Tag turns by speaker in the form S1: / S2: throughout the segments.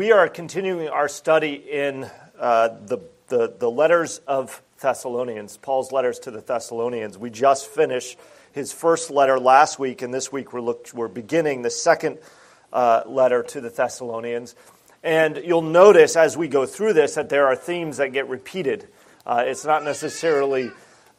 S1: we are continuing our study in uh, the, the, the letters of Thessalonians, Paul's letters to the Thessalonians. We just finished his first letter last week, and this week we're, look, we're beginning the second uh, letter to the Thessalonians. And you'll notice as we go through this that there are themes that get repeated. Uh, it's not necessarily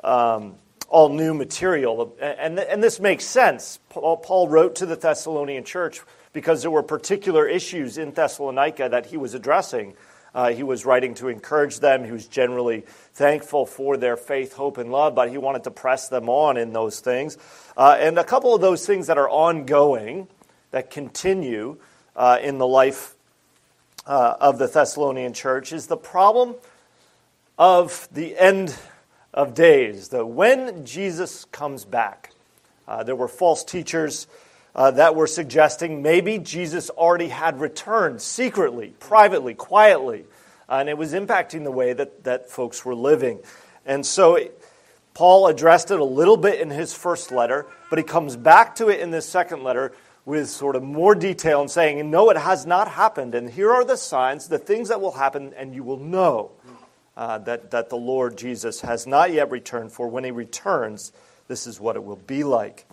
S1: um, all new material. And, and this makes sense. Paul, Paul wrote to the Thessalonian church because there were particular issues in Thessalonica that he was addressing. Uh, he was writing to encourage them. He was generally thankful for their faith, hope, and love, but he wanted to press them on in those things. Uh, and a couple of those things that are ongoing, that continue uh, in the life uh, of the Thessalonian church, is the problem of the end of days, the when Jesus comes back. Uh, there were false teachers uh, that were suggesting maybe Jesus already had returned secretly, privately, quietly, uh, and it was impacting the way that, that folks were living. And so it, Paul addressed it a little bit in his first letter, but he comes back to it in this second letter with sort of more detail and saying, No, it has not happened. And here are the signs, the things that will happen, and you will know uh, that, that the Lord Jesus has not yet returned. For when he returns, this is what it will be like.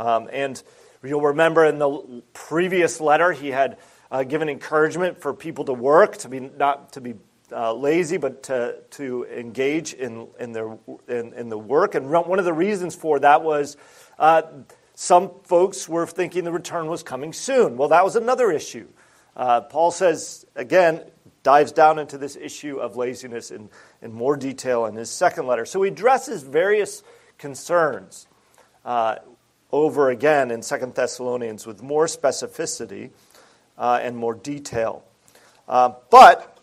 S1: Um, and You'll remember in the previous letter, he had uh, given encouragement for people to work, to be not to be uh, lazy, but to, to engage in, in, their, in, in the work. And one of the reasons for that was uh, some folks were thinking the return was coming soon. Well, that was another issue. Uh, Paul says, again, dives down into this issue of laziness in, in more detail in his second letter. So he addresses various concerns. Over again in Second Thessalonians with more specificity uh, and more detail. Uh, but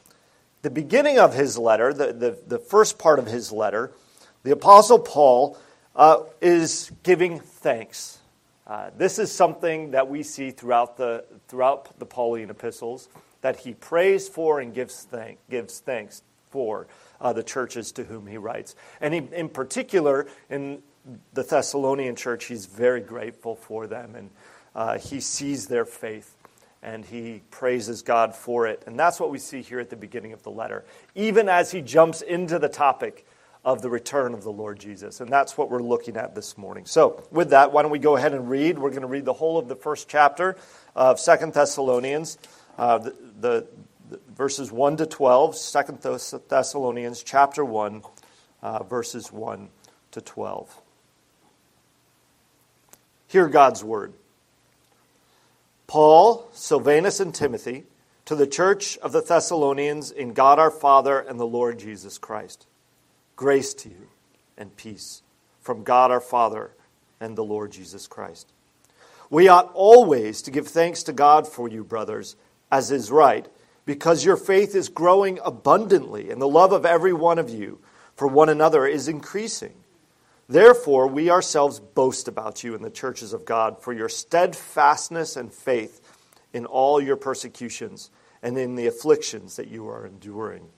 S1: the beginning of his letter, the, the, the, first part of his letter, the Apostle Paul uh, is giving thanks. Uh, this is something that we see throughout the, throughout the Pauline epistles that he prays for and gives, thank, gives thanks for uh, the churches to whom he writes. And he, in particular, in the Thessalonian church, he's very grateful for them and uh, he sees their faith and he praises God for it. And that's what we see here at the beginning of the letter, even as he jumps into the topic of the return of the Lord Jesus. And that's what we're looking at this morning. So, with that, why don't we go ahead and read? We're going to read the whole of the first chapter of Second Thessalonians, uh, the, the, the, verses 1 to 12, 2 Thessalonians chapter 1, uh, verses 1 to 12. Hear God's word. Paul, Silvanus, and Timothy, to the church of the Thessalonians in God our Father and the Lord Jesus Christ. Grace to you and peace from God our Father and the Lord Jesus Christ. We ought always to give thanks to God for you, brothers, as is right, because your faith is growing abundantly, and the love of every one of you for one another is increasing Therefore, we ourselves boast about you in the churches of God for your steadfastness and faith in all your persecutions and in the afflictions that you are enduring.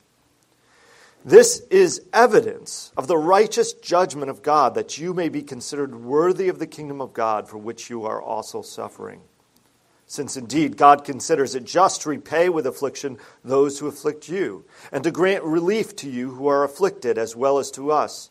S1: This is evidence of the righteous judgment of God that you may be considered worthy of the kingdom of God for which you are also suffering. Since indeed God considers it just to repay with affliction those who afflict you, and to grant relief to you who are afflicted as well as to us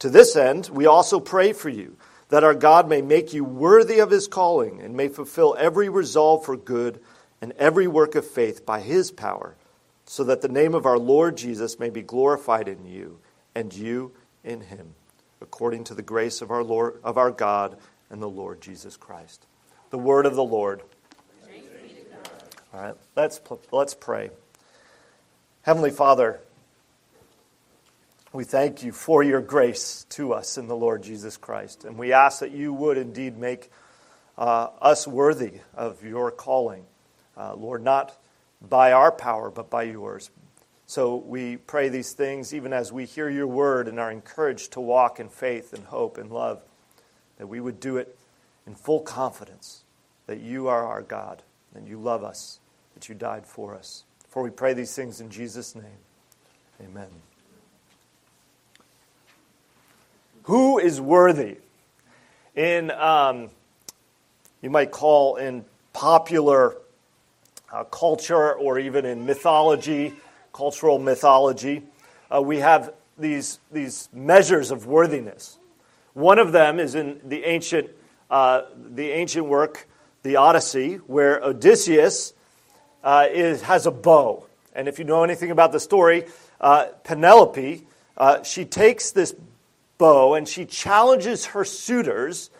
S1: To this end, we also pray for you, that our God may make you worthy of his calling and may fulfill every resolve for good and every work of faith by his power, so that the name of our Lord Jesus may be glorified in you and you in him, according to the grace of our Lord of our God and the Lord Jesus Christ. The word of the Lord. All right, let's let's pray. Heavenly Father, we thank you for your grace to us in the Lord Jesus Christ. And we ask that you would indeed make uh, us worthy of your calling. Uh, Lord, not by our power, but by yours. So we pray these things even as we hear your word and are encouraged to walk in faith and hope and love, that we would do it in full confidence that you are our God, and you love us, that you died for us. For we pray these things in Jesus' name. Amen. Who is worthy? In, um, you might call in popular uh, culture or even in mythology, cultural mythology, uh, we have these, these measures of worthiness. One of them is in the ancient, uh, the ancient work, the Odyssey, where Odysseus uh, is, has a bow. And if you know anything about the story, uh, Penelope, uh, she takes this bow and she challenges her suitors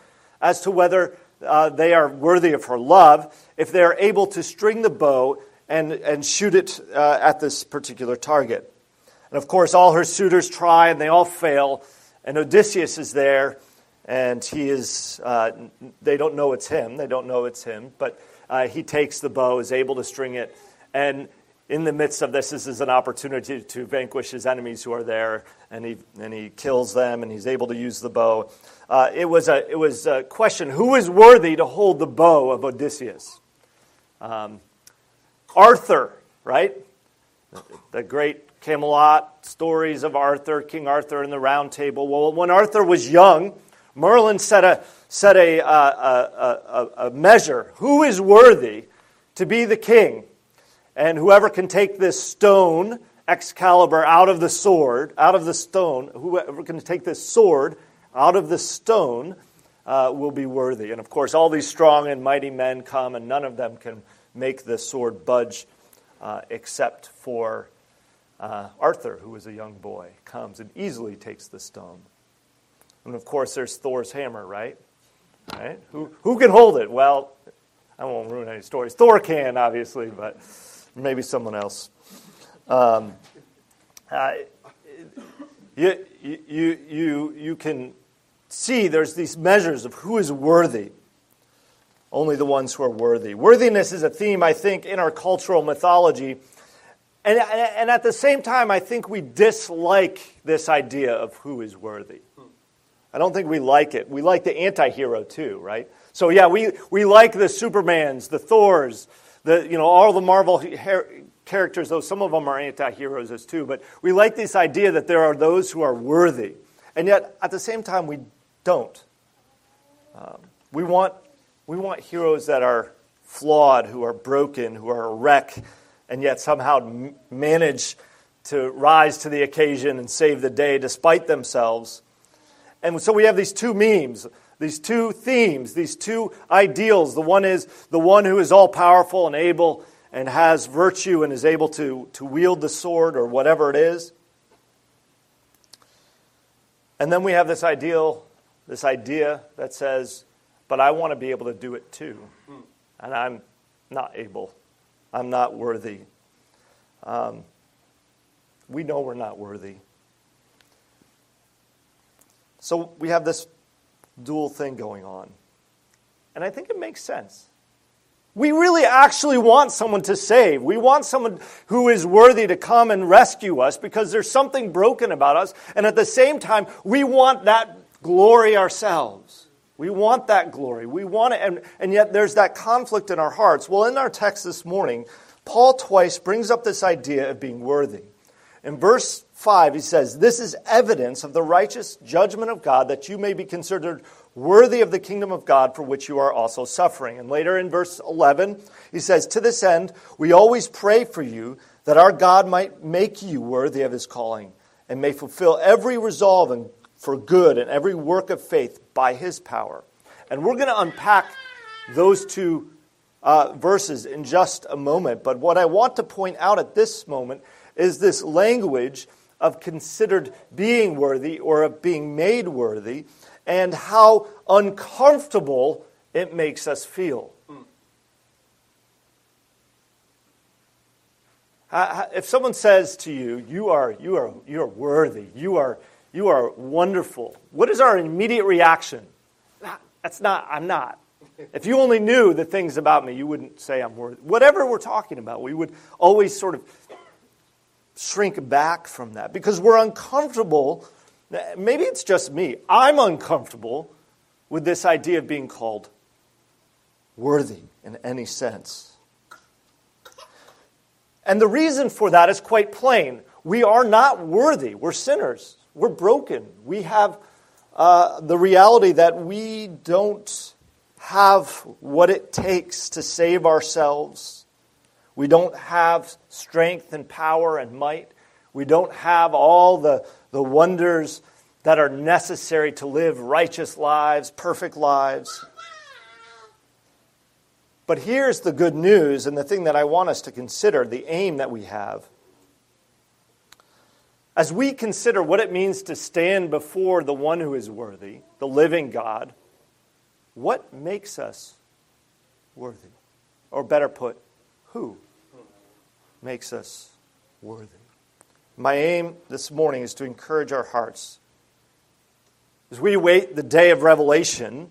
S1: as to whether uh, they are worthy of her love if they are able to string the bow and, and shoot it uh, at this particular target. And of course, all her suitors try and they all fail. And Odysseus is there, and he is, uh, they don't know it's him. They don't know it's him. But uh, he takes the bow, is able to string it. And in the midst of this, this is an opportunity to vanquish his enemies who are there, and he, and he kills them, and he's able to use the bow. Uh, it, was a, it was a question who is worthy to hold the bow of Odysseus? Um, Arthur, right? The great Camelot stories of Arthur, King Arthur, and the Round Table. Well, when Arthur was young, Merlin set a, set a, uh, a, a, a measure who is worthy to be the king? And whoever can take this stone, Excalibur, out of the sword, out of the stone, whoever can take this sword out of the stone uh, will be worthy. And of course, all these strong and mighty men come, and none of them can make the sword budge uh, except for uh, Arthur, who is a young boy, comes and easily takes the stone. And of course, there's Thor's hammer, right? Right? Who, who can hold it? Well, I won't ruin any stories. Thor can, obviously, but maybe someone else. Um, you, you, you, you can see there's these measures of who is worthy. Only the ones who are worthy. Worthiness is a theme, I think, in our cultural mythology. And, and at the same time, I think we dislike this idea of who is worthy. I don't think we like it. We like the anti hero too, right? So, yeah, we, we like the Supermans, the Thors, the, you know, all the Marvel characters, though some of them are anti heroes as too. But we like this idea that there are those who are worthy. And yet, at the same time, we don't. Um, we, want, we want heroes that are flawed, who are broken, who are a wreck, and yet somehow m- manage to rise to the occasion and save the day despite themselves. And so we have these two memes, these two themes, these two ideals. The one is the one who is all powerful and able and has virtue and is able to, to wield the sword or whatever it is. And then we have this ideal, this idea that says, but I want to be able to do it too. And I'm not able. I'm not worthy. Um, we know we're not worthy. So we have this dual thing going on. And I think it makes sense. We really actually want someone to save. We want someone who is worthy to come and rescue us because there's something broken about us. And at the same time, we want that glory ourselves. We want that glory. We want it. And, and yet there's that conflict in our hearts. Well, in our text this morning, Paul twice brings up this idea of being worthy. In verse 5, he says, This is evidence of the righteous judgment of God that you may be considered worthy of the kingdom of God for which you are also suffering. And later in verse 11, he says, To this end, we always pray for you that our God might make you worthy of his calling and may fulfill every resolve and for good and every work of faith by his power. And we're going to unpack those two uh, verses in just a moment. But what I want to point out at this moment is this language of considered being worthy or of being made worthy and how uncomfortable it makes us feel. If someone says to you, you are, you are, you are worthy, you are, you are wonderful, what is our immediate reaction? That's not, I'm not. If you only knew the things about me, you wouldn't say I'm worthy. Whatever we're talking about, we would always sort of shrink back from that because we're uncomfortable. Maybe it's just me. I'm uncomfortable with this idea of being called worthy in any sense. And the reason for that is quite plain. We are not worthy. We're sinners. We're broken. We have uh, the reality that we don't have what it takes to save ourselves. We don't have strength and power and might. We don't have all the, the wonders that are necessary to live righteous lives, perfect lives. But here's the good news, and the thing that I want us to consider the aim that we have. As we consider what it means to stand before the one who is worthy, the living God, what makes us worthy? Or better put, who makes us worthy? My aim this morning is to encourage our hearts. As we wait the day of revelation,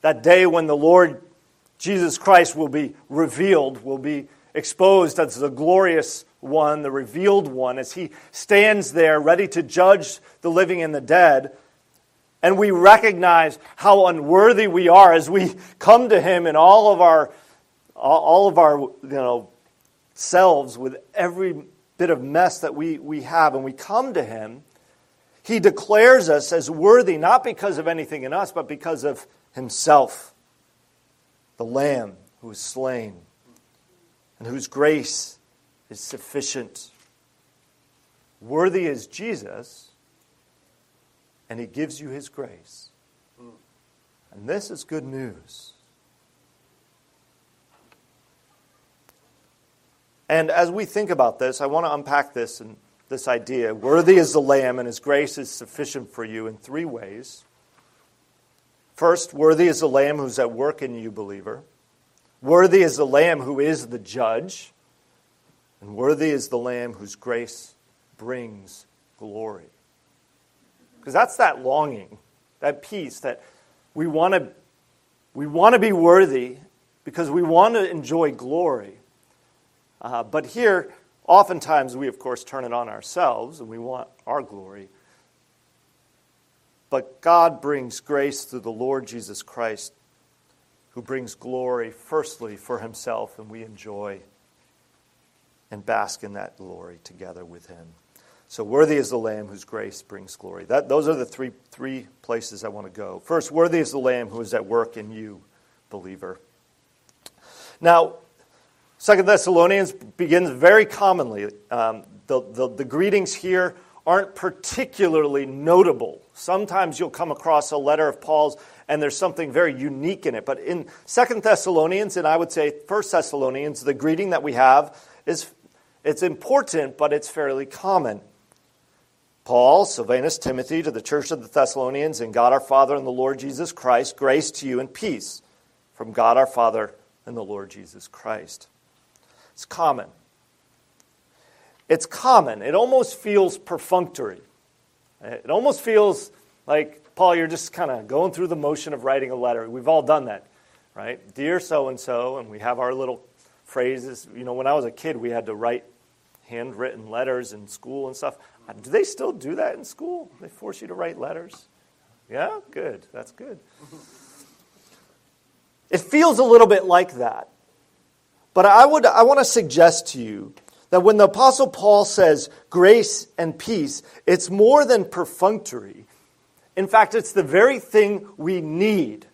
S1: that day when the Lord Jesus Christ will be revealed, will be exposed as the glorious one, the revealed one, as he stands there ready to judge the living and the dead and we recognize how unworthy we are as we come to him in all of our all of our you know selves with every bit of mess that we, we have and we come to him he declares us as worthy not because of anything in us but because of himself the lamb who is slain and whose grace is sufficient worthy is jesus and He gives you His grace. And this is good news. And as we think about this, I want to unpack this and this idea. Worthy is the Lamb, and His grace is sufficient for you in three ways. First, worthy is the Lamb who's at work in you, believer. Worthy is the Lamb who is the judge. And worthy is the Lamb whose grace brings glory. Because that's that longing, that peace that we want to we want to be worthy because we want to enjoy glory. Uh, but here, oftentimes we, of course, turn it on ourselves and we want our glory. But God brings grace through the Lord Jesus Christ, who brings glory, firstly, for himself, and we enjoy and bask in that glory together with him. So worthy is the Lamb whose grace brings glory. That, those are the three, three places I want to go. First, worthy is the Lamb who is at work in you, believer. Now, Second Thessalonians begins very commonly. Um, the, the, the greetings here aren't particularly notable. Sometimes you'll come across a letter of Paul's and there's something very unique in it. But in Second Thessalonians, and I would say First Thessalonians, the greeting that we have is it's important, but it's fairly common. Paul, Silvanus, Timothy, to the church of the Thessalonians, and God our Father and the Lord Jesus Christ, grace to you and peace from God our Father and the Lord Jesus Christ. It's common. It's common. It almost feels perfunctory. It almost feels like, Paul, you're just kind of going through the motion of writing a letter. We've all done that, right? Dear so and so, and we have our little phrases. You know, when I was a kid, we had to write handwritten letters in school and stuff. Uh, do they still do that in school? They force you to write letters? Yeah, good. That's good. It feels a little bit like that. But I, would, I want to suggest to you that when the Apostle Paul says grace and peace, it's more than perfunctory. In fact, it's the very thing we need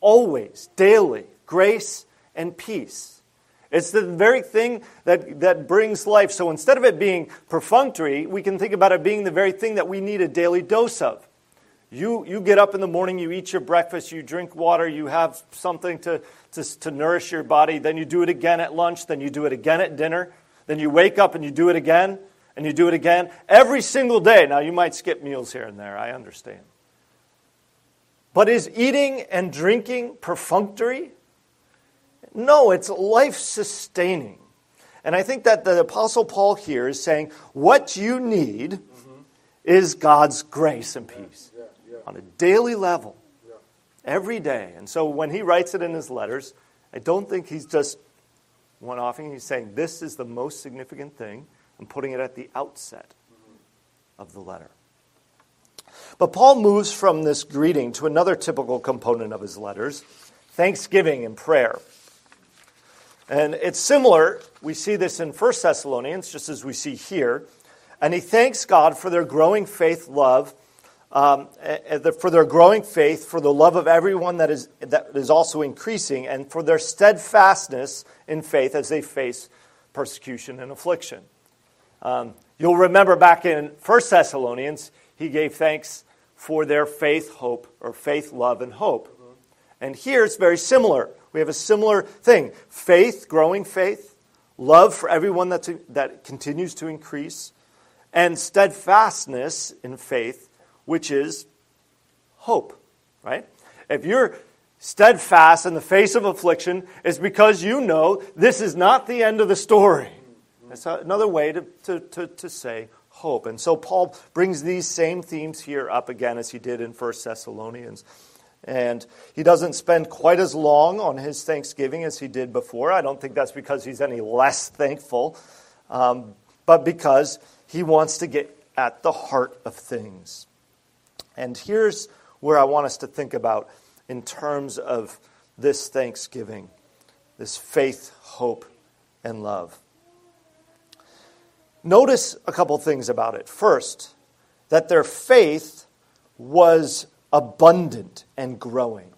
S1: always, daily grace and peace. It's the very thing that, that brings life. So instead of it being perfunctory, we can think about it being the very thing that we need a daily dose of. You, you get up in the morning, you eat your breakfast, you drink water, you have something to, to, to nourish your body, then you do it again at lunch, then you do it again at dinner, then you wake up and you do it again, and you do it again every single day. Now, you might skip meals here and there, I understand. But is eating and drinking perfunctory? No, it's life sustaining. And I think that the Apostle Paul here is saying what you need mm-hmm. is God's grace and peace. On a daily level. every day. And so when he writes it in his letters, I don't think he's just one offing. He's saying this is the most significant thing and putting it at the outset of the letter. But Paul moves from this greeting to another typical component of his letters thanksgiving and prayer. And it's similar. We see this in 1 Thessalonians, just as we see here. And he thanks God for their growing faith, love, um, for their growing faith, for the love of everyone that is, that is also increasing, and for their steadfastness in faith as they face persecution and affliction. Um, you'll remember back in 1 Thessalonians, he gave thanks for their faith, hope, or faith, love, and hope. And here it's very similar. We have a similar thing faith, growing faith, love for everyone that's, that continues to increase, and steadfastness in faith, which is hope, right? If you're steadfast in the face of affliction, it's because you know this is not the end of the story. That's another way to, to, to, to say hope. And so Paul brings these same themes here up again as he did in 1 Thessalonians. And he doesn't spend quite as long on his thanksgiving as he did before. I don't think that's because he's any less thankful, um, but because he wants to get at the heart of things. And here's where I want us to think about in terms of this thanksgiving this faith, hope, and love. Notice a couple things about it. First, that their faith was abundant and growing.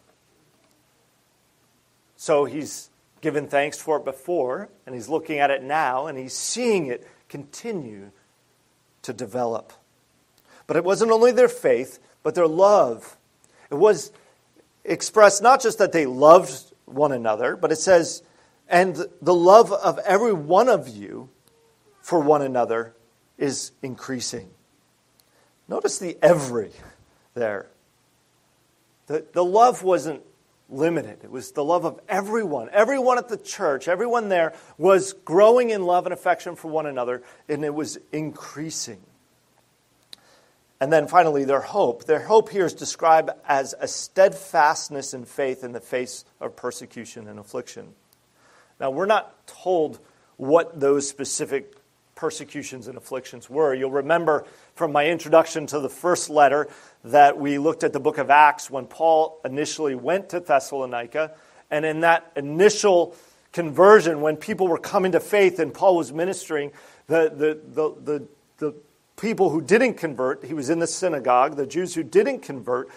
S1: So he's given thanks for it before, and he's looking at it now, and he's seeing it continue to develop. But it wasn't only their faith, but their love. It was expressed not just that they loved one another, but it says, and the love of every one of you for one another is increasing. Notice the every there. The, the love wasn't limited, it was the love of everyone. Everyone at the church, everyone there was growing in love and affection for one another, and it was increasing. And then finally, their hope. Their hope here is described as a steadfastness in faith in the face of persecution and affliction. Now, we're not told what those specific persecutions and afflictions were. You'll remember from my introduction to the first letter that we looked at the book of Acts when Paul initially went to Thessalonica. And in that initial conversion, when people were coming to faith and Paul was ministering, the, the, the, the, people who didn't convert, he was in the synagogue, the Jews who didn't convert,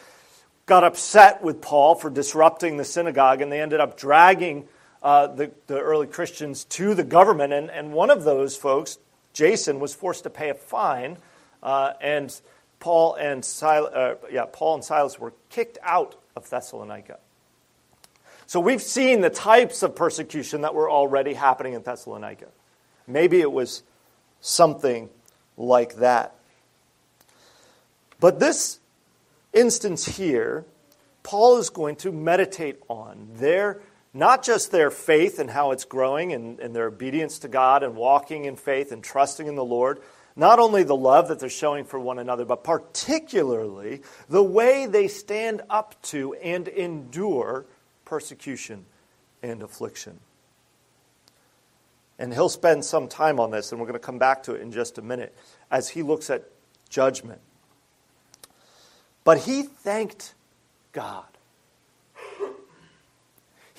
S1: got upset with Paul for disrupting the synagogue, and they ended up dragging uh, the, the early Christians to the government. And, and one of those folks Jason was forced to pay a fine, uh, and Paul and, Sil- uh, yeah, Paul and Silas were kicked out of Thessalonica. So we've seen the types of persecution that were already happening in Thessalonica. Maybe it was something like that. But this instance here, Paul is going to meditate on their not just their faith and how it's growing and, and, their obedience to God and walking in faith and trusting in the Lord, not only the love that they're showing for one another, but particularly the way they stand up to and endure persecution and affliction. And he'll spend some time on this, and we're going to come back to it in just a minute as he looks at judgment. But he thanked God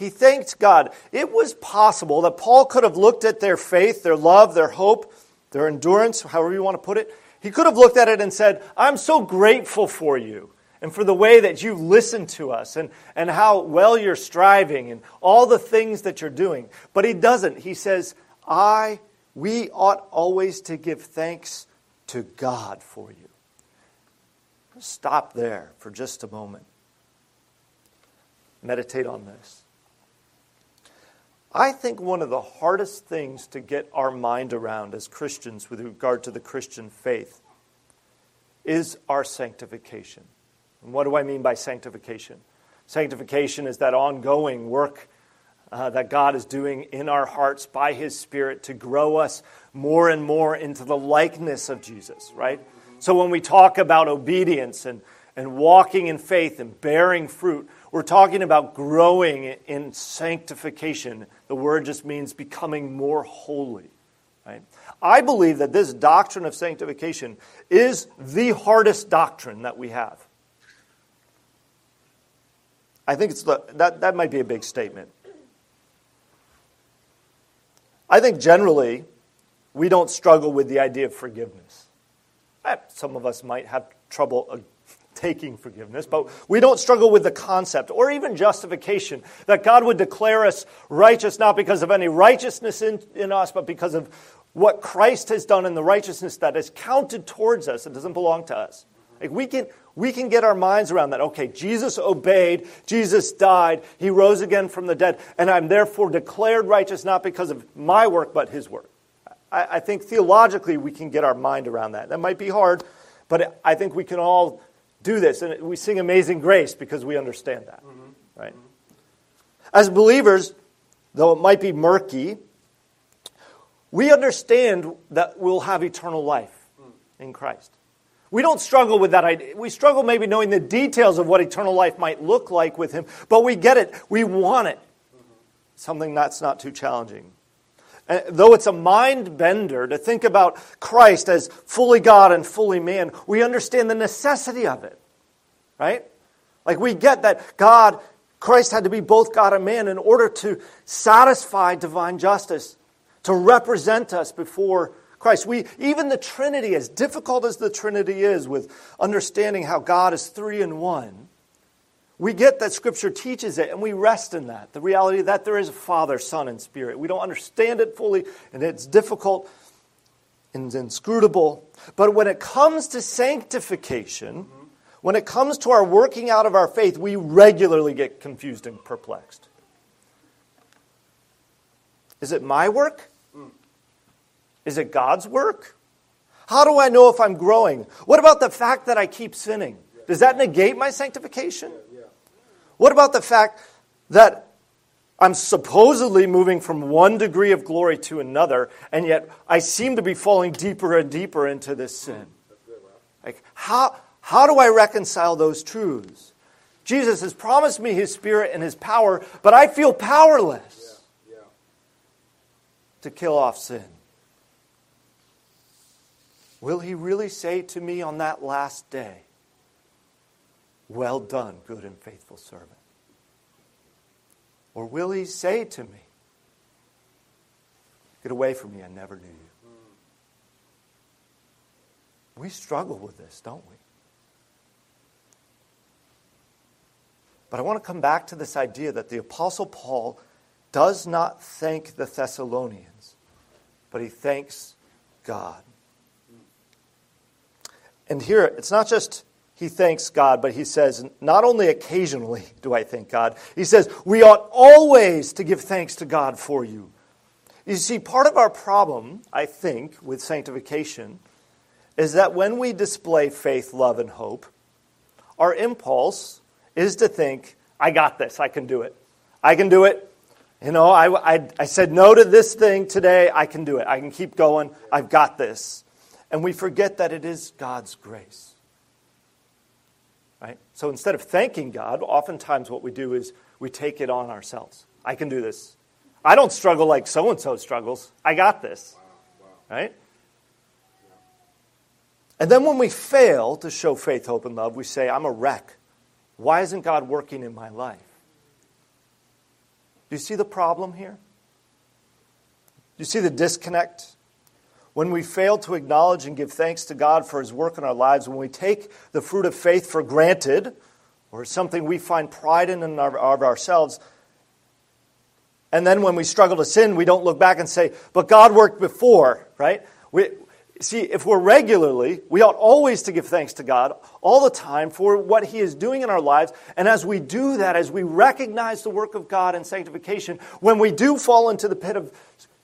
S1: he thanked God. It was possible that Paul could have looked at their faith, their love, their hope, their endurance, however you want to put it. He could have looked at it and said, I'm so grateful for you and for the way that you listen to us and, and how well you're striving and all the things that you're doing. But he doesn't. He says, I, we ought always to give thanks to God for you. Stop there for just a moment. Meditate on this. I think one of the hardest things to get our mind around as Christians with regard to the Christian faith is our sanctification. And what do I mean by sanctification? Sanctification is that ongoing work uh, that God is doing in our hearts by His Spirit to grow us more and more into the likeness of Jesus, right? So when we talk about obedience and, and walking in faith and bearing fruit. We're talking about growing in sanctification. The word just means becoming more holy. Right? I believe that this doctrine of sanctification is the hardest doctrine that we have. I think it's the, that, that might be a big statement. I think generally we don't struggle with the idea of forgiveness. Eh, some of us might have trouble uh, taking forgiveness, but we don't struggle with the concept or even justification that God would declare us righteous not because of any righteousness in, in us, but because of what Christ has done and the righteousness that is counted towards us. It doesn't belong to us. Like we can, we can get our minds around that. Okay, Jesus obeyed, Jesus died, he rose again from the dead, and I'm therefore declared righteous not because of my work, but his work. I, I think theologically we can get our mind around that. That might be hard, but I think we can all do this. And we sing Amazing Grace because we understand that. Mm-hmm. Right? As believers, though it might be murky, we understand that we'll have eternal life in Christ. We don't struggle with that idea. We struggle maybe knowing the details of what eternal life might look like with Him, but we get it. We want it. Something that's not too challenging. And though it's a mind bender to think about Christ as fully God and fully man, we understand the necessity of it. Right? Like we get that God, Christ had to be both God and man in order to satisfy divine justice to represent us before Christ. We, even the Trinity, as difficult as the Trinity is with understanding how God is three in one, we get that Scripture teaches it and we rest in that. The reality that there is a Father, Son, and Spirit. We don't understand it fully and it's difficult and inscrutable. But when it comes to sanctification, when it comes to our working out of our faith, we regularly get confused and perplexed. Is it my work? Is it God's work? How do I know if I'm growing? What about the fact that I keep sinning? Does that negate my sanctification? What about the fact that I'm supposedly moving from one degree of glory to another, and yet I seem to be falling deeper and deeper into this sin? Like, how, how do I reconcile those truths? Jesus has promised me his spirit and his power, but I feel powerless to kill off sin. Will he really say to me on that last day, Well done, good and faithful servant? Or will he say to me, Get away from me, I never knew you? We struggle with this, don't we? But I want to come back to this idea that the Apostle Paul does not thank the Thessalonians, but he thanks God. And here, it's not just he thanks God, but he says, not only occasionally do I thank God, he says, we ought always to give thanks to God for you. You see, part of our problem, I think, with sanctification is that when we display faith, love, and hope, our impulse is to think, I got this, I can do it. I can do it. You know, I, I, I said no to this thing today, I can do it. I can keep going, I've got this and we forget that it is God's grace. Right? So instead of thanking God, oftentimes what we do is we take it on ourselves. I can do this. I don't struggle like so and so struggles. I got this. Right? And then when we fail to show faith, hope, and love, we say, I'm a wreck. Why isn't God working in my life? Do you see the problem here? Do you see the disconnect? When we fail to acknowledge and give thanks to God for His work in our lives, when we take the fruit of faith for granted, or something we find pride in, in our, of ourselves, and then when we struggle to sin, we don't look back and say, but God worked before, right? We, see, if we're regularly, we ought always to give thanks to God all the time for what He is doing in our lives. And as we do that, as we recognize the work of God in sanctification, when we do fall into the pit of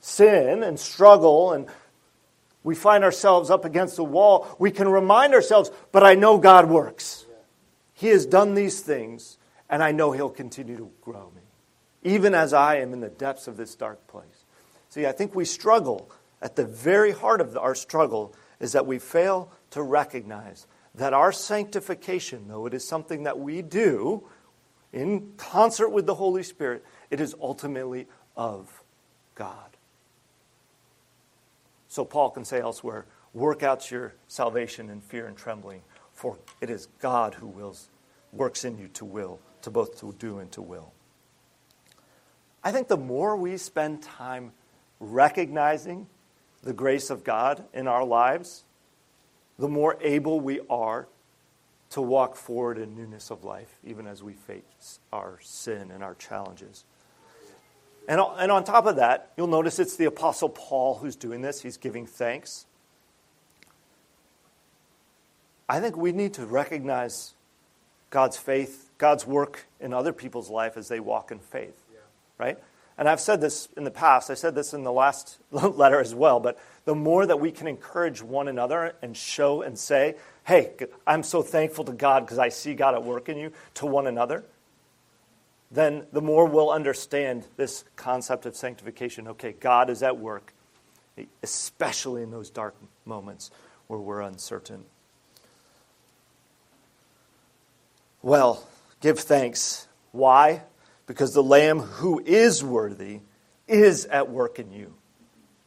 S1: sin and struggle and we find ourselves up against the wall, we can remind ourselves, but I know God works. He has done these things, and I know He'll continue to grow me, even as I am in the depths of this dark place. See, I think we struggle. At the very heart of our struggle is that we fail to recognize that our sanctification, though it is something that we do in concert with the Holy Spirit, it is ultimately of God. So Paul can say elsewhere, work out your salvation in fear and trembling, for it is God who wills, works in you to will, to both to do and to will. I think the more we spend time recognizing the grace of God in our lives, the more able we are to walk forward in newness of life, even as we face our sin and our challenges. And, and on top of that, you'll notice it's the Apostle Paul who's doing this. He's giving thanks. I think we need to recognize God's faith, God's work in other people's life as they walk in faith, yeah. right? And I've said this in the past, I said this in the last letter as well, but the more that we can encourage one another and show and say, hey, I'm so thankful to God because I see God at work in you to one another, then the more we'll understand this concept of sanctification. Okay, God is at work, especially in those dark moments where we're uncertain. Well, give thanks. Why? Because the Lamb who is worthy is at work in you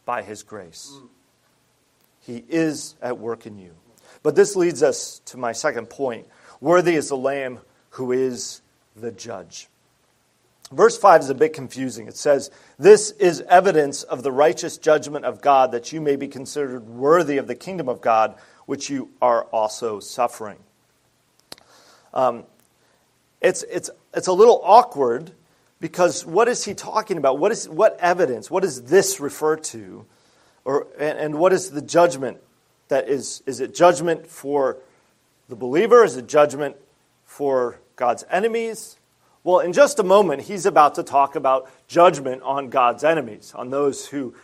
S1: by his grace. He is at work in you. But this leads us to my second point. Worthy is the Lamb who is the judge. Verse 5 is a bit confusing. It says, This is evidence of the righteous judgment of God that you may be considered worthy of the kingdom of God, which you are also suffering. Um, it's, it's, it's a little awkward because what is he talking about? What, is, what evidence? What does this refer to? Or, and, and what is the judgment that is? Is it judgment for the believer? Is it judgment for God's enemies? Well, in just a moment, he's about to talk about judgment on God's enemies, on those who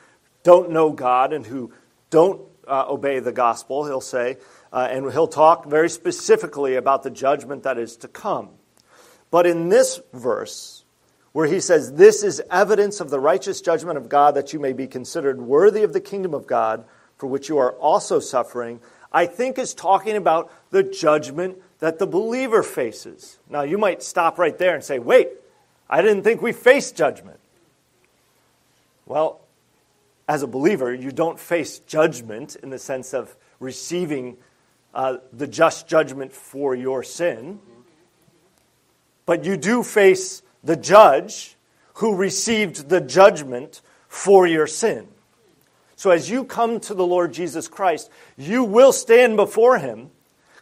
S1: don't know God and who don't uh, obey the gospel, he'll say. Uh, and he'll talk very specifically about the judgment that is to come. But in this verse, where he says, This is evidence of the righteous judgment of God that you may be considered worthy of the kingdom of God, for which you are also suffering, I think is talking about the judgment that the believer faces. Now, you might stop right there and say, wait, I didn't think we faced judgment. Well, as a believer, you don't face judgment in the sense of receiving uh, the just judgment for your sin, but you do face the judge who received the judgment for your sin. So as you come to the Lord Jesus Christ, you will stand before him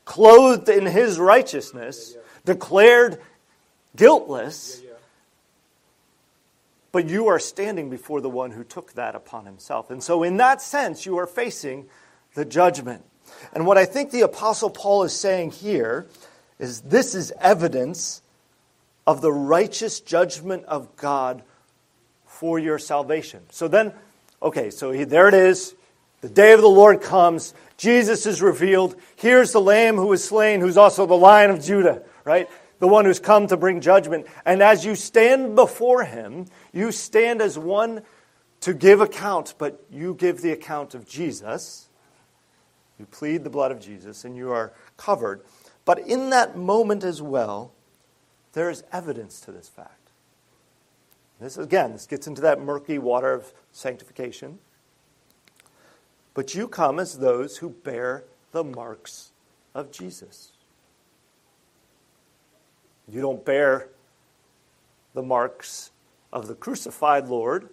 S1: clothed in his righteousness, declared guiltless, but you are standing before the one who took that upon himself. And so, in that sense, you are facing the judgment. And what I think the Apostle Paul is saying here is this is evidence of the righteous judgment of God for your salvation. So then, okay, so he, there it is. The day of the Lord comes. Jesus is revealed. Here's the Lamb who was slain, who's also the Lion of Judah, right? The one who's come to bring judgment. And as you stand before him, you stand as one to give account, but you give the account of Jesus. You plead the blood of Jesus, and you are covered. But in that moment as well, there is evidence to this fact. This again, this gets into that murky water of sanctification. But you come as those who bear the marks of Jesus. You don't bear the marks of the crucified Lord,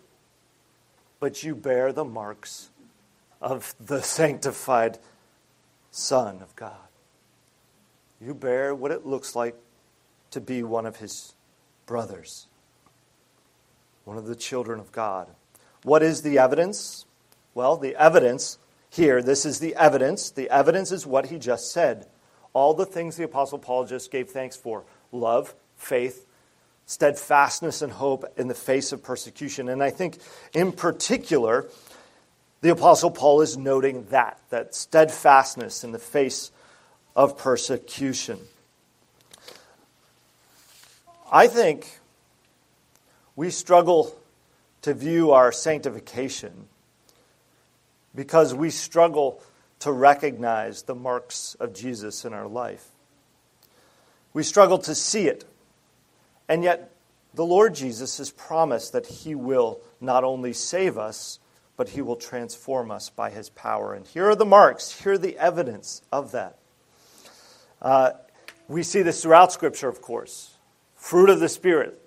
S1: but you bear the marks of the sanctified Son of God. You bear what it looks like to be one of his brothers, one of the children of God. What is the evidence? Well, the evidence here, this is the evidence. The evidence is what he just said. All the things the Apostle Paul just gave thanks for love, faith, steadfastness, and hope in the face of persecution. And I think, in particular, the Apostle Paul is noting that, that steadfastness in the face of persecution. I think we struggle to view our sanctification because we struggle to recognize the marks of Jesus in our life. We struggle to see it, and yet the Lord Jesus has promised that He will not only save us, but He will transform us by His power. And here are the marks, here are the evidence of that. Uh, we see this throughout Scripture, of course. Fruit of the Spirit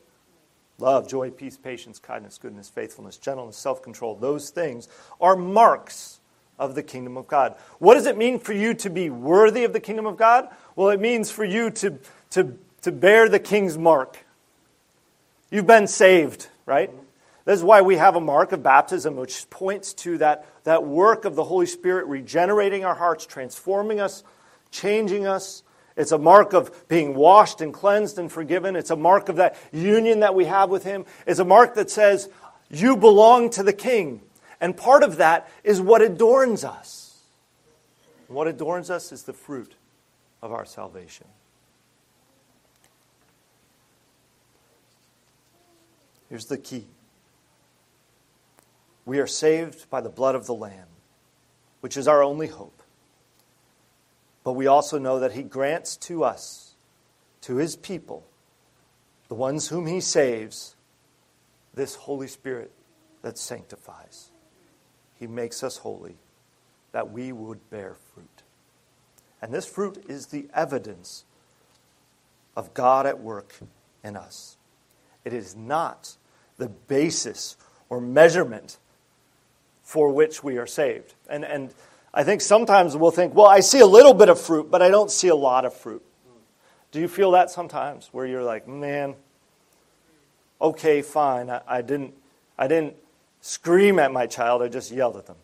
S1: love, joy, peace, patience, kindness, goodness, faithfulness, gentleness, self control. Those things are marks of the kingdom of God. What does it mean for you to be worthy of the kingdom of God? Well, it means for you to, to, to bear the king's mark. You've been saved, right? Mm-hmm. This is why we have a mark of baptism, which points to that, that work of the Holy Spirit regenerating our hearts, transforming us, changing us. It's a mark of being washed and cleansed and forgiven. It's a mark of that union that we have with Him. It's a mark that says, You belong to the King. And part of that is what adorns us. what adorns us is the fruit of our salvation. Here's the key we are saved by the blood of the Lamb, which is our only hope. But we also know that He grants to us, to His people, the ones whom He saves, this Holy Spirit that sanctifies. He makes us holy, that we would bear fruit. And this fruit is the evidence of God at work in us. It is not the basis or measurement for which we are saved. And, and I think sometimes we'll think, well, I see a little bit of fruit, but I don't see a lot of fruit. Do you feel that sometimes where you're like, man, okay, fine, I, I didn't, I didn't scream at my child, I just yelled at them.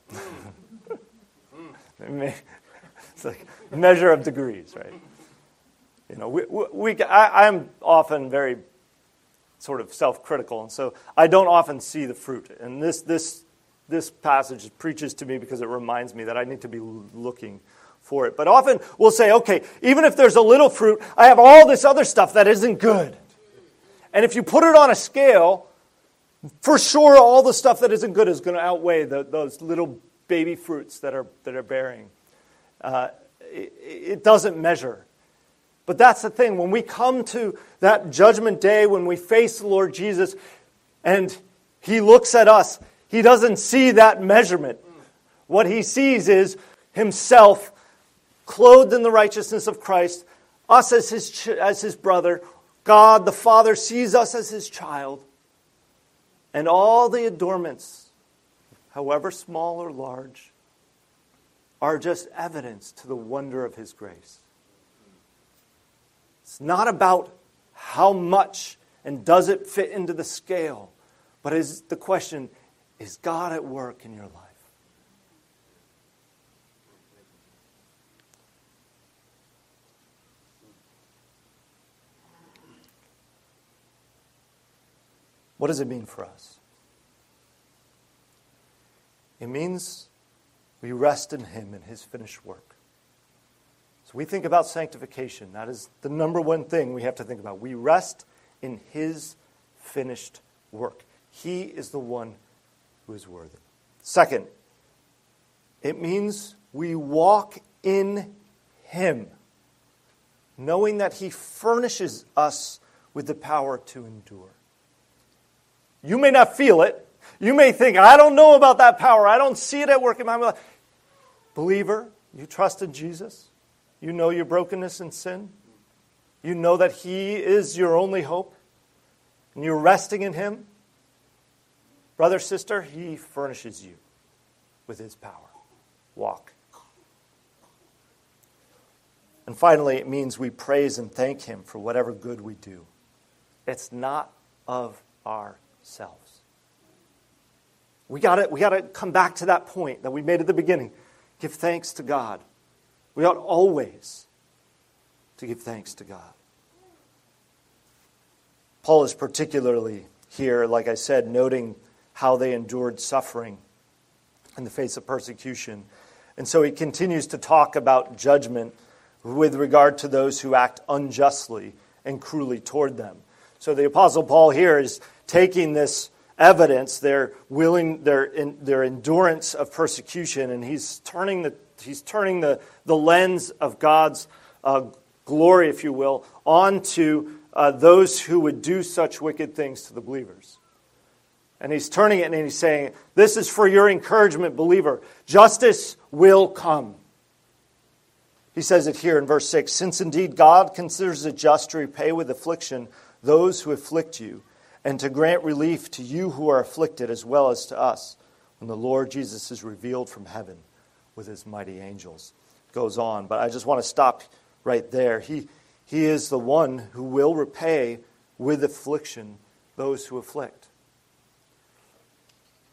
S1: it's like measure of degrees, right? You know, we, we, I, I'm often very sort of self-critical, and so I don't often see the fruit. And this, this this passage preaches to me because it reminds me that I need to be looking for it. But often we'll say, okay, even if there's a little fruit, I have all this other stuff that isn't good. And if you put it on a scale, for sure all the stuff that isn't good is going to outweigh the, those little baby fruits that are, that are bearing. Uh, it, it doesn't measure. But that's the thing. When we come to that judgment day, when we face the Lord Jesus, and He looks at us, he doesn't see that measurement. What he sees is himself clothed in the righteousness of Christ, us as his, as his brother. God the Father sees us as his child. And all the adornments, however small or large, are just evidence to the wonder of his grace. It's not about how much and does it fit into the scale, but is the question is God at work in your life? What does it mean for us? It means we rest in Him and His finished work. So we think about sanctification. That is the number one thing we have to think about. We rest in His finished work. He is the one who is worthy. Second, it means we walk in Him, knowing that He furnishes us with the power to endure. You may not feel it. You may think, I don't know about that power. I don't see it at work in my life. Believer, you trust in Jesus. You know your brokenness and sin. You know that He is your only hope. And you're resting in Him. Brother, sister, He furnishes you with His power. Walk. And finally, it means we praise and thank Him for whatever good we do. It's not of ourselves. We got we to come back to that point that we made at the beginning. Give thanks to God. We ought always to give thanks to God. Paul is particularly here, like I said, noting how they endured suffering in the face of persecution. And so he continues to talk about judgment with regard to those who act unjustly and cruelly toward them. So the Apostle Paul here is taking this evidence, their willing, their, in, their endurance of persecution, and he's turning the, he's turning the, the lens of God's uh, glory, if you will, onto uh, those who would do such wicked things to the believers. And he's turning it and he's saying, This is for your encouragement, believer. Justice will come. He says it here in verse 6 Since indeed God considers it just to repay with affliction those who afflict you, and to grant relief to you who are afflicted as well as to us, when the Lord Jesus is revealed from heaven with his mighty angels. Goes on, but I just want to stop right there. He, he is the one who will repay with affliction those who afflict.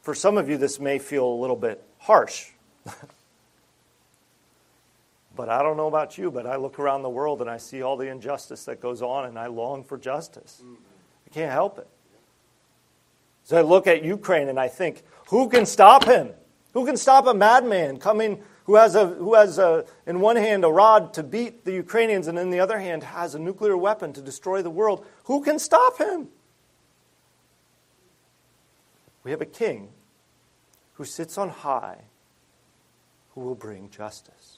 S1: For some of you, this may feel a little bit harsh. but I don't know about you, but I look around the world and I see all the injustice that goes on, and I long for justice. I can't help it. So I look at Ukraine and I think, who can stop him? Who can stop a madman coming who has, a, who has a, in one hand a rod to beat the Ukrainians and in the other hand has a nuclear weapon to destroy the world? Who can stop him? We have a king who sits on high who will bring justice.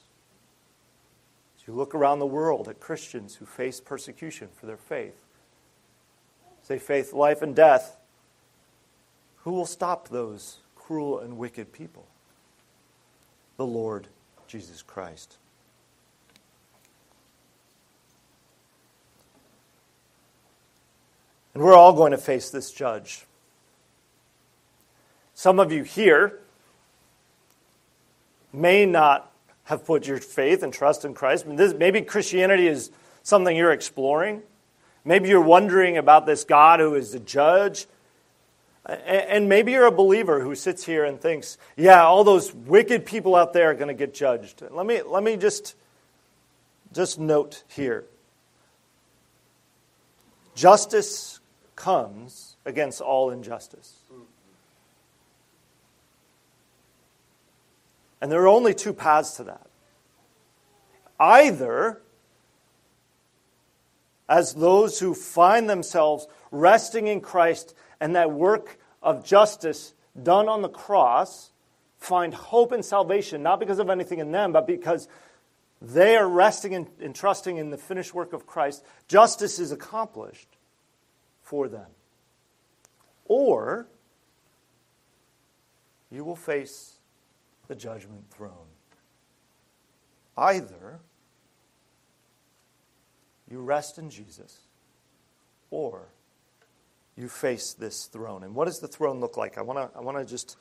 S1: As you look around the world at Christians who face persecution for their faith, say faith, life, and death, who will stop those cruel and wicked people? The Lord Jesus Christ. And we're all going to face this judge. Some of you here may not have put your faith and trust in Christ. Maybe Christianity is something you're exploring. Maybe you're wondering about this God who is the judge and maybe you're a believer who sits here and thinks, yeah, all those wicked people out there are going to get judged. Let me, let me just, just note here justice comes against all injustice. And there are only two paths to that. Either as those who find themselves resting in Christ and that work of justice done on the cross find hope and salvation, not because of anything in them, but because they are resting and, trusting in the finished work of Christ. Justice is accomplished for them. Or you will face the judgment throne. Either you rest in Jesus, or you face this throne. And what does the throne look like? I want to I want to just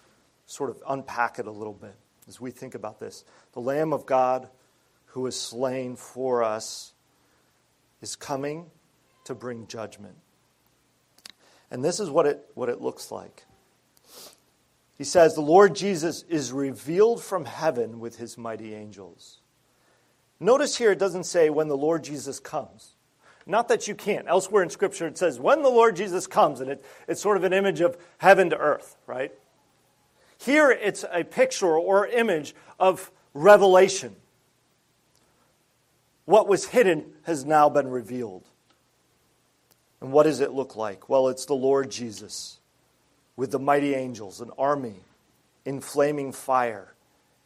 S1: sort of unpack it a little bit as we think about this. The Lamb of God who is slain for us is coming to bring judgment. And this is what it, what it looks like. He says, The Lord Jesus is revealed from heaven with his mighty angels. Notice here it doesn't say when the Lord Jesus comes. Not that you can't. Elsewhere in Scripture, it says, when the Lord Jesus comes, and it, it's sort of an image of heaven to earth, right? Here, it's a picture or image of revelation. What was hidden has now been revealed. And what does it look like? Well, it's the Lord Jesus with the mighty angels, an army in flaming fire,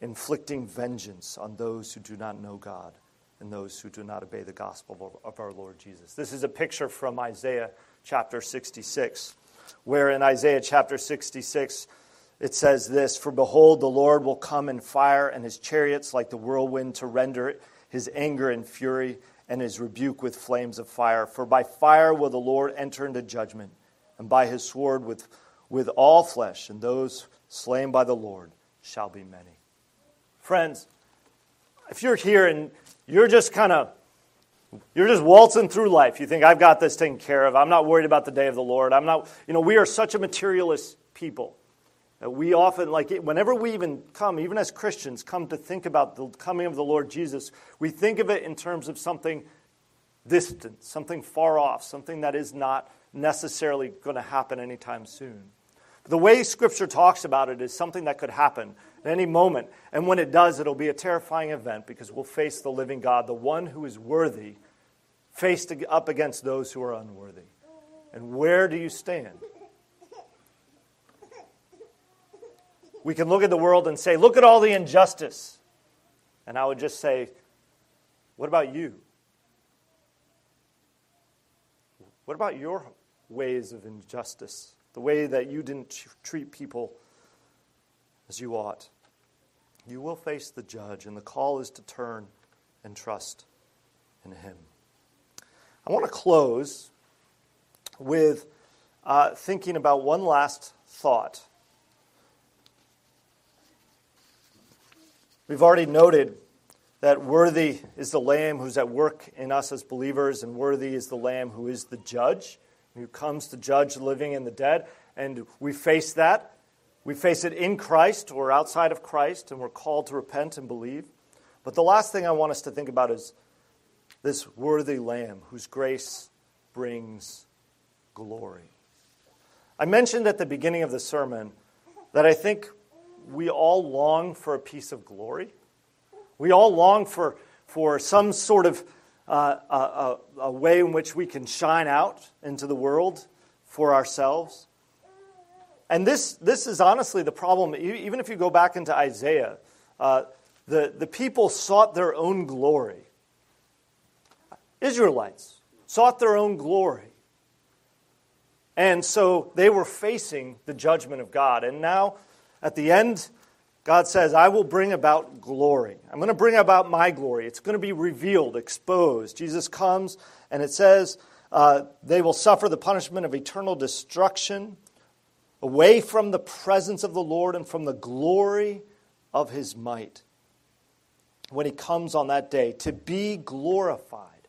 S1: inflicting vengeance on those who do not know God and those who do not obey the gospel of our Lord Jesus. This is a picture from Isaiah chapter 66, where in Isaiah chapter 66, it says this For behold, the Lord will come in fire, and his chariots like the whirlwind to render his anger and fury, and his rebuke with flames of fire. For by fire will the Lord enter into judgment, and by his sword with, with all flesh, and those slain by the Lord shall be many. Friends, if you're here and you're just kind of you're just waltzing through life. You think I've got this taken care of. I'm not worried about the day of the Lord. I'm not, you know, we are such a materialist people. We often, like, whenever we even come, even as Christians, come to think about the coming of the Lord Jesus, we think of it in terms of something distant, something far off, something that is not necessarily going to happen anytime soon. The way Scripture talks about it is something that could happen at any moment. And when it does, it'll be a terrifying event because we'll face the living God, the one who is worthy, faced up against those who are unworthy. And where do you stand? we can look at the world and say, look at all the injustice. And I would just say, what about you? What about your ways of injustice? The way that you didn't treat people as you ought? You will face the judge, and the call is to turn and trust in him. I want to close with uh, thinking about one last thought. We've already noted that worthy is the Lamb who's at work in us as believers, and worthy is the Lamb who is the judge, who comes to judge the living and the dead. And we face that. We face it in Christ or outside of Christ, and we're called to repent and believe. But the last thing I want us to think about is this worthy Lamb whose grace brings glory. I mentioned at the beginning of the sermon that I think we all long for a piece of glory. We all long for, for some sort of a, a, way in which we can shine out into the world for ourselves. And this, this is honestly the problem. Even if you go back into Isaiah, uh, the, the people sought their own glory. Israelites sought their own glory. And so they were facing the judgment of God. And now, at the end, God says, I will bring about glory. I'm going to bring about my glory. It's going to be revealed, exposed. Jesus comes, and it says, uh, they will suffer the punishment of eternal destruction away from the presence of the Lord and from the glory of his might. When he comes on that day to be glorified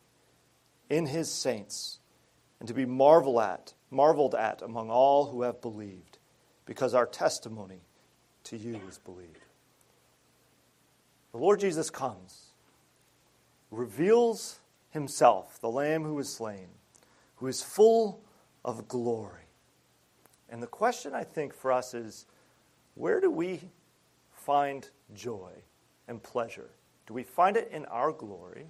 S1: in his saints and to be marveled at marveled at among all who have believed, because our testimony to you is believed. The Lord Jesus comes, reveals himself, the Lamb who is slain, who is full of glory. And the question I think for us is where do we find joy and pleasure? Do we find it in our glory,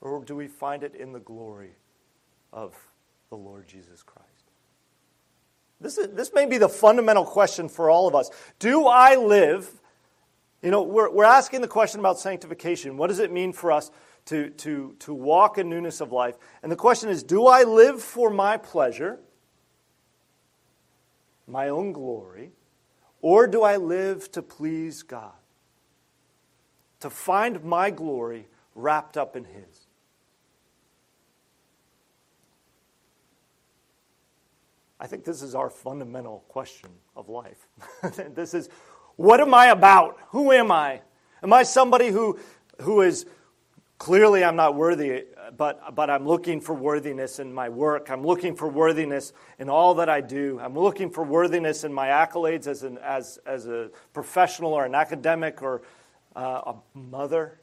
S1: or do we find it in the glory of the Lord Jesus Christ? This, is, this may be the fundamental question for all of us. Do I live? You know, we're, we're asking the question about sanctification. What does it mean for us to, to, to walk in newness of life? And the question is do I live for my pleasure, my own glory, or do I live to please God? To find my glory wrapped up in His? I think this is our fundamental question of life. this is what am I about? Who am I? Am I somebody who, who is clearly I'm not worthy, but, but I'm looking for worthiness in my work. I'm looking for worthiness in all that I do. I'm looking for worthiness in my accolades as, an, as, as a professional or an academic or uh, a mother.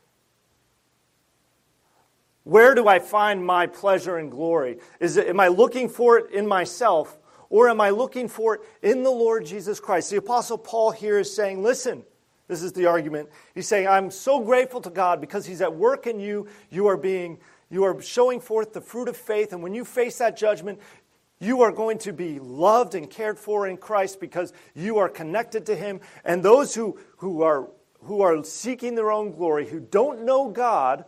S1: Where do I find my pleasure and glory? Is it, am I looking for it in myself, or am I looking for it in the Lord Jesus Christ? The Apostle Paul here is saying, listen, this is the argument. He's saying, I'm so grateful to God because He's at work in you. You are being, you are showing forth the fruit of faith. And when you face that judgment, you are going to be loved and cared for in Christ because you are connected to Him. And those who, who, are, who are seeking their own glory, who don't know God,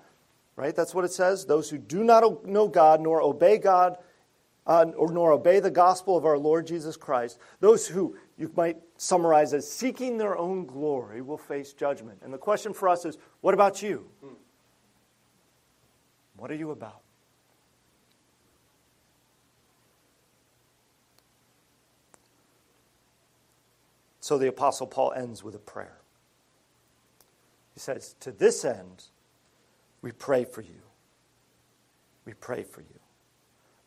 S1: right? That's what it says. Those who do not know God nor obey God uh, or nor obey the gospel of our Lord Jesus Christ, those who you might summarize as seeking their own glory will face judgment. And the question for us is what about you? What are you about? So the Apostle Paul ends with a prayer. He says, To this end, we pray for you. We pray for you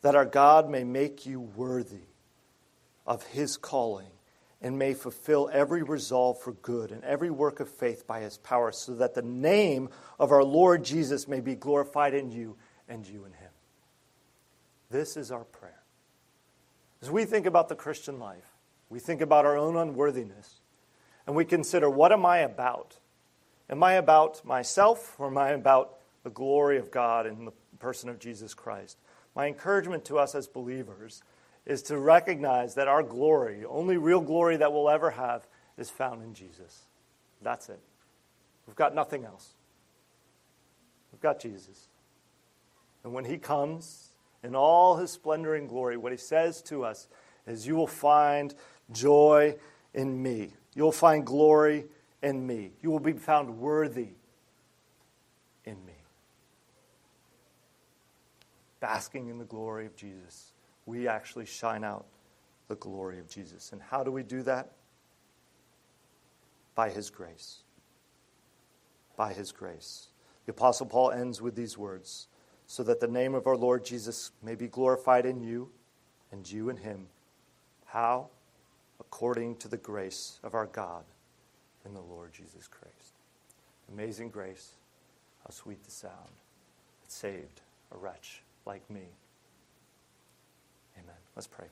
S1: that our God may make you worthy of his calling and may fulfill every resolve for good and every work of faith by his power, so that the name of our Lord Jesus may be glorified in you and you in him. This is our prayer. As we think about the Christian life, we think about our own unworthiness, and we consider what am I about? Am I about myself or am I about the glory of God in the person of Jesus Christ? My encouragement to us as believers is to recognize that our glory, only real glory that we'll ever have, is found in Jesus. That's it. We've got nothing else. We've got Jesus. And when he comes in all his splendor and glory, what he says to us is, You will find joy in me. You'll find glory in me. You will be found worthy in me. Basking in the glory of Jesus, we actually shine out the glory of Jesus. And how do we do that? By his grace. By his grace. The Apostle Paul ends with these words so that the name of our Lord Jesus may be glorified in you and you in him. How? According to the grace of our God in the Lord Jesus Christ. Amazing grace, how sweet the sound. It saved a wretch like me. Amen. Let's pray.